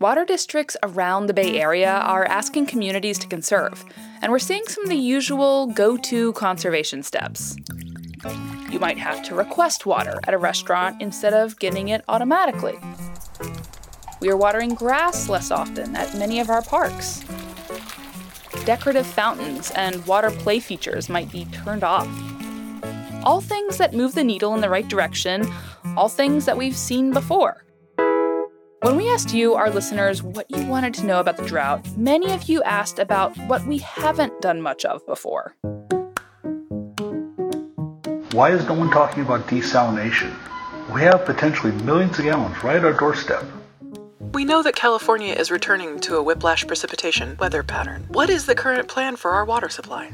Water districts around the Bay Area are asking communities to conserve, and we're seeing some of the usual go to conservation steps. You might have to request water at a restaurant instead of getting it automatically. We are watering grass less often at many of our parks. Decorative fountains and water play features might be turned off. All things that move the needle in the right direction, all things that we've seen before. When we asked you, our listeners, what you wanted to know about the drought, many of you asked about what we haven't done much of before. Why is no one talking about desalination? We have potentially millions of gallons right at our doorstep. We know that California is returning to a whiplash precipitation weather pattern. What is the current plan for our water supply?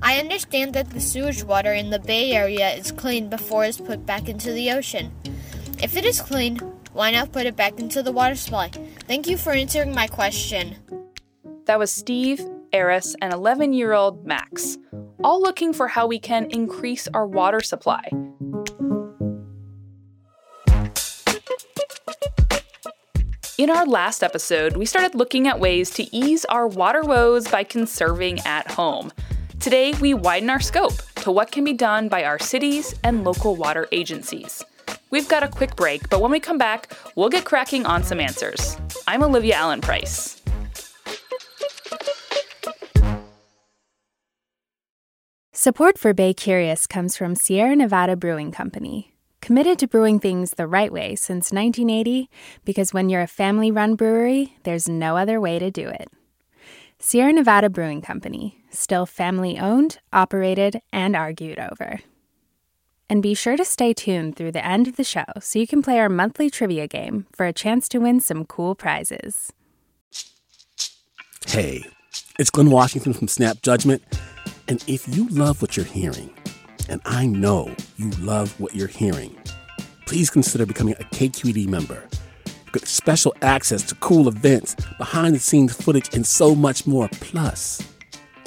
I understand that the sewage water in the Bay Area is cleaned before it's put back into the ocean. If it is clean, why not put it back into the water supply? Thank you for answering my question. That was Steve, Eris, and 11 year old Max, all looking for how we can increase our water supply. In our last episode, we started looking at ways to ease our water woes by conserving at home. Today, we widen our scope to what can be done by our cities and local water agencies. We've got a quick break, but when we come back, we'll get cracking on some answers. I'm Olivia Allen Price. Support for Bay Curious comes from Sierra Nevada Brewing Company, committed to brewing things the right way since 1980, because when you're a family run brewery, there's no other way to do it. Sierra Nevada Brewing Company, still family owned, operated, and argued over. And be sure to stay tuned through the end of the show so you can play our monthly trivia game for a chance to win some cool prizes. Hey, it's Glynn Washington from Snap Judgment. And if you love what you're hearing, and I know you love what you're hearing, please consider becoming a KQED member. You get special access to cool events, behind the scenes footage, and so much more. Plus,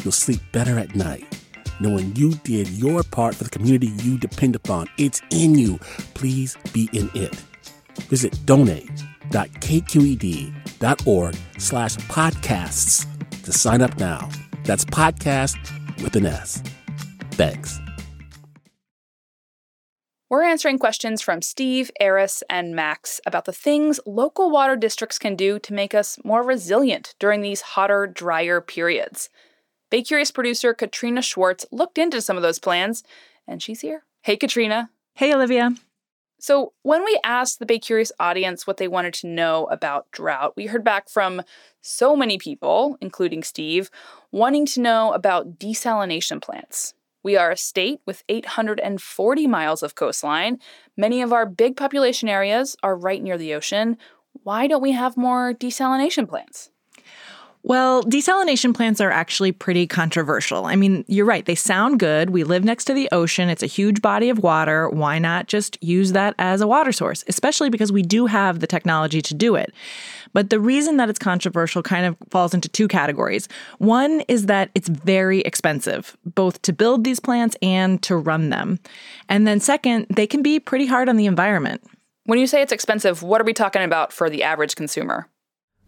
you'll sleep better at night knowing you did your part for the community you depend upon. It's in you. Please be in it. Visit donate.kqed.org slash podcasts to sign up now. That's podcast with an S. Thanks. We're answering questions from Steve, Eris, and Max about the things local water districts can do to make us more resilient during these hotter, drier periods. Bay Curious producer Katrina Schwartz looked into some of those plans, and she's here. Hey, Katrina. Hey, Olivia. So, when we asked the Bay Curious audience what they wanted to know about drought, we heard back from so many people, including Steve, wanting to know about desalination plants. We are a state with 840 miles of coastline. Many of our big population areas are right near the ocean. Why don't we have more desalination plants? Well, desalination plants are actually pretty controversial. I mean, you're right, they sound good. We live next to the ocean, it's a huge body of water. Why not just use that as a water source, especially because we do have the technology to do it? But the reason that it's controversial kind of falls into two categories. One is that it's very expensive, both to build these plants and to run them. And then second, they can be pretty hard on the environment. When you say it's expensive, what are we talking about for the average consumer?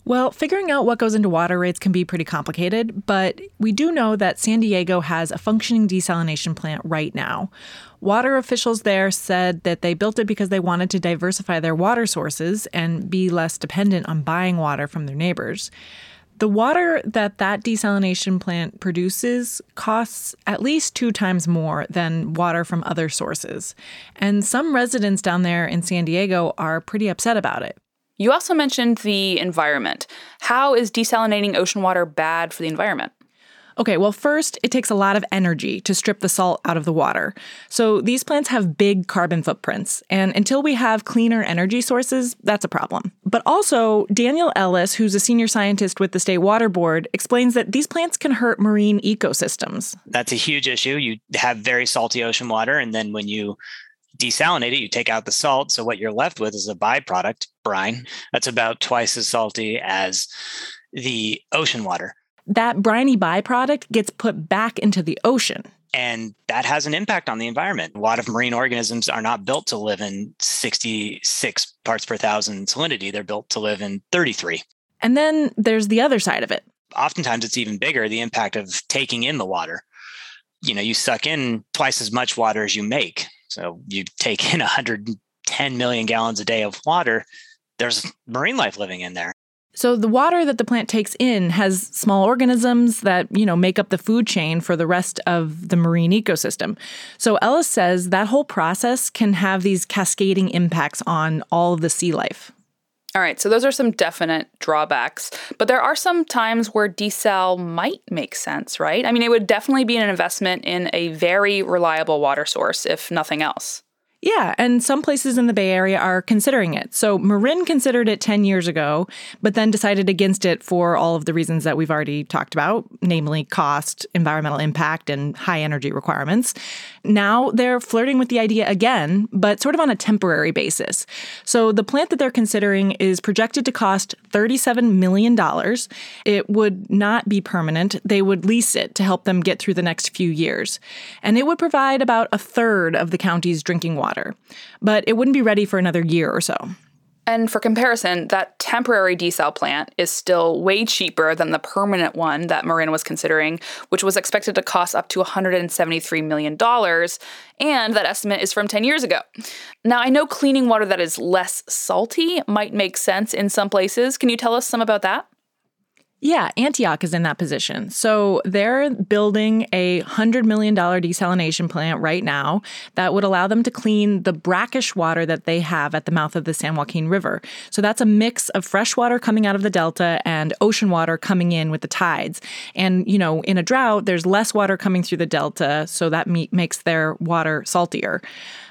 Well, figuring out what goes into water rates can be pretty complicated, but we do know that San Diego has a functioning desalination plant right now. Water officials there said that they built it because they wanted to diversify their water sources and be less dependent on buying water from their neighbors. The water that that desalination plant produces costs at least two times more than water from other sources. And some residents down there in San Diego are pretty upset about it. You also mentioned the environment. How is desalinating ocean water bad for the environment? Okay, well, first, it takes a lot of energy to strip the salt out of the water. So these plants have big carbon footprints. And until we have cleaner energy sources, that's a problem. But also, Daniel Ellis, who's a senior scientist with the State Water Board, explains that these plants can hurt marine ecosystems. That's a huge issue. You have very salty ocean water, and then when you desalinate it, you take out the salt. So what you're left with is a byproduct, brine, that's about twice as salty as the ocean water. That briny byproduct gets put back into the ocean. And that has an impact on the environment. A lot of marine organisms are not built to live in 66 parts per thousand salinity, they're built to live in 33. And then there's the other side of it. Oftentimes, it's even bigger the impact of taking in the water. You know, you suck in twice as much water as you make. So you take in 110 million gallons a day of water, there's marine life living in there. So the water that the plant takes in has small organisms that, you know, make up the food chain for the rest of the marine ecosystem. So Ellis says that whole process can have these cascading impacts on all of the sea life. All right, so those are some definite drawbacks, but there are some times where desal might make sense, right? I mean, it would definitely be an investment in a very reliable water source, if nothing else. Yeah, and some places in the Bay Area are considering it. So Marin considered it 10 years ago, but then decided against it for all of the reasons that we've already talked about, namely cost, environmental impact, and high energy requirements. Now they're flirting with the idea again, but sort of on a temporary basis. So the plant that they're considering is projected to cost $37 million. It would not be permanent. They would lease it to help them get through the next few years. And it would provide about a third of the county's drinking water water, but it wouldn't be ready for another year or so. And for comparison, that temporary desal plant is still way cheaper than the permanent one that Marin was considering, which was expected to cost up to $173 million. And that estimate is from 10 years ago. Now, I know cleaning water that is less salty might make sense in some places. Can you tell us some about that? Yeah, Antioch is in that position. So they're building a $100 million desalination plant right now that would allow them to clean the brackish water that they have at the mouth of the San Joaquin River. So that's a mix of fresh water coming out of the delta and ocean water coming in with the tides. And, you know, in a drought, there's less water coming through the delta, so that makes their water saltier.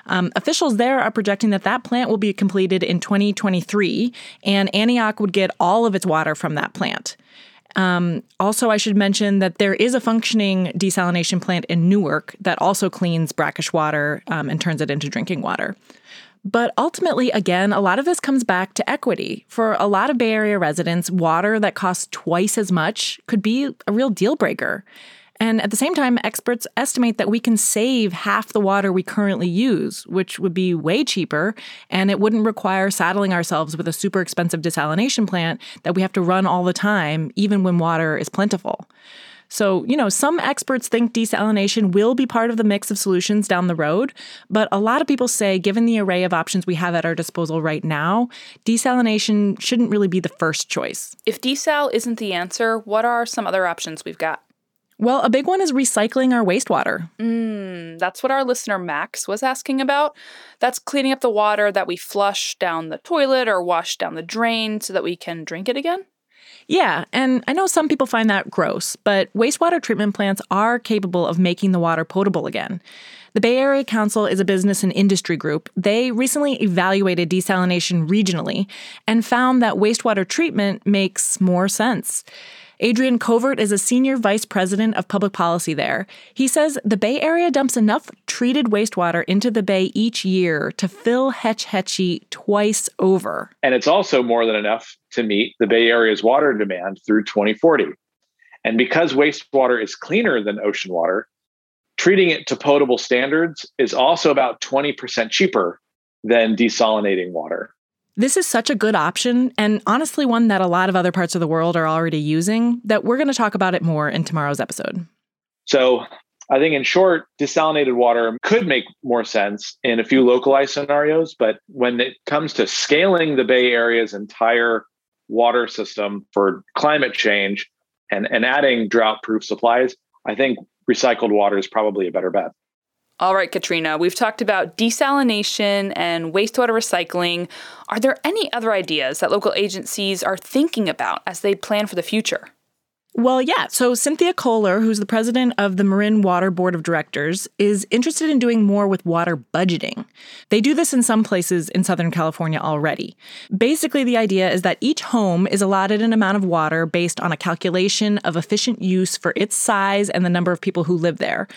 Um, officials there are projecting that that plant will be completed in 2023, and Antioch would get all of its water from that plant. Um, also, I should mention that there is a functioning desalination plant in Newark that also cleans brackish water um, and turns it into drinking water. But ultimately, again, a lot of this comes back to equity. For a lot of Bay Area residents, water that costs twice as much could be a real deal breaker. And at the same time, experts estimate that we can save half the water we currently use, which would be way cheaper, and it wouldn't require saddling ourselves with a super expensive desalination plant that we have to run all the time, even when water is plentiful. So, you know, some experts think desalination will be part of the mix of solutions down the road, but a lot of people say, given the array of options we have at our disposal right now, desalination shouldn't really be the first choice. If desal isn't the answer, what are some other options we've got? Well, a big one is recycling our wastewater. Mm, that's what our listener Max was asking about. That's cleaning up the water that we flush down the toilet or wash down the drain so that we can drink it again. Yeah, and I know some people find that gross, but wastewater treatment plants are capable of making the water potable again. The Bay Area Council is a business and industry group. They recently evaluated desalination regionally and found that wastewater treatment makes more sense. Adrian Covert is a senior vice president of public policy there. He says the Bay Area dumps enough treated wastewater into the bay each year to fill Hetch Hetchy twice over. And it's also more than enough to meet the Bay Area's water demand through 2040. And because wastewater is cleaner than ocean water, treating it to potable standards is also about 20% cheaper than desalinating water. This is such a good option, and honestly, one that a lot of other parts of the world are already using, that we're going to talk about it more in tomorrow's episode. So, I think in short, desalinated water could make more sense in a few localized scenarios. But when it comes to scaling the Bay Area's entire water system for climate change and, and adding drought proof supplies, I think recycled water is probably a better bet. All right, Katrina, we've talked about desalination and wastewater recycling. Are there any other ideas that local agencies are thinking about as they plan for the future? Well, yeah. So Cynthia Koehler, who's the president of the Marin Water Board of Directors, is interested in doing more with water budgeting. They do this in some places in Southern California already. Basically, the idea is that each home is allotted an amount of water based on a calculation of efficient use for its size and the number of people who live there.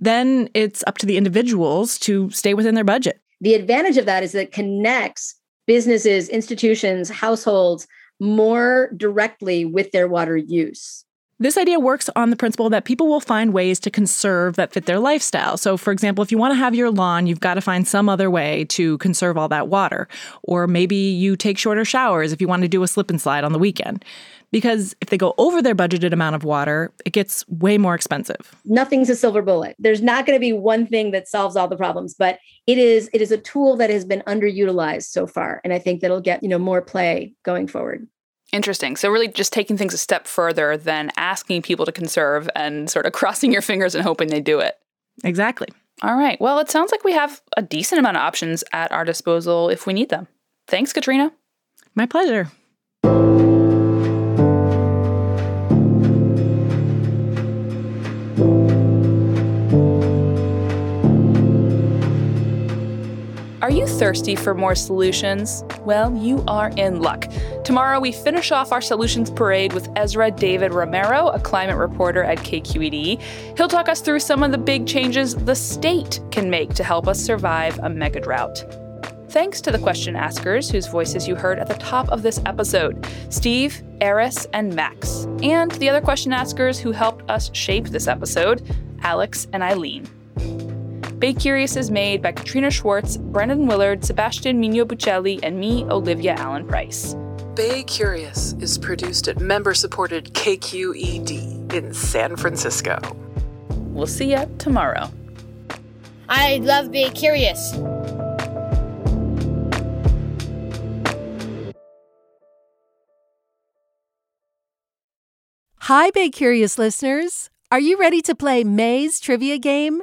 Then it's up to the individuals to stay within their budget. The advantage of that is that it connects businesses, institutions, households more directly with their water use. This idea works on the principle that people will find ways to conserve that fit their lifestyle. So, for example, if you want to have your lawn, you've got to find some other way to conserve all that water. Or maybe you take shorter showers if you want to do a slip and slide on the weekend. Because if they go over their budgeted amount of water, it gets way more expensive. Nothing's a silver bullet. There's not going to be one thing that solves all the problems, but it is it is a tool that has been underutilized so far. And I think that'll get, you know, more play going forward. Interesting. So, really, just taking things a step further than asking people to conserve and sort of crossing your fingers and hoping they do it. Exactly. All right. Well, it sounds like we have a decent amount of options at our disposal if we need them. Thanks, Katrina. My pleasure. Are you thirsty for more solutions? Well, you are in luck. Tomorrow, we finish off our solutions parade with Ezra David Romero, a climate reporter at KQED. He'll talk us through some of the big changes the state can make to help us survive a mega drought. Thanks to the question askers whose voices you heard at the top of this episode Steve, Eris, and Max, and the other question askers who helped us shape this episode Alex and Eileen. Bay Curious is made by Katrina Schwartz, Brendan Willard, Sebastian Mino Bucheli, and me, Olivia Allen Price. Bay Curious is produced at member supported KQED in San Francisco. We'll see you tomorrow. I love Bay Curious. Hi, Bay Curious listeners. Are you ready to play May's trivia game?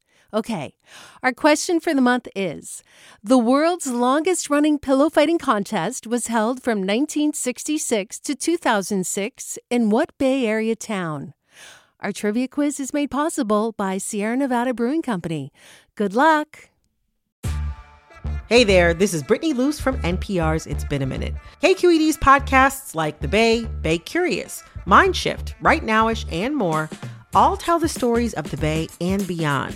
Okay, our question for the month is The world's longest running pillow fighting contest was held from 1966 to 2006 in what Bay Area town? Our trivia quiz is made possible by Sierra Nevada Brewing Company. Good luck! Hey there, this is Brittany Luce from NPR's It's Been a Minute. KQED's podcasts like The Bay, Bay Curious, Mind Shift, Right Nowish, and more all tell the stories of the Bay and beyond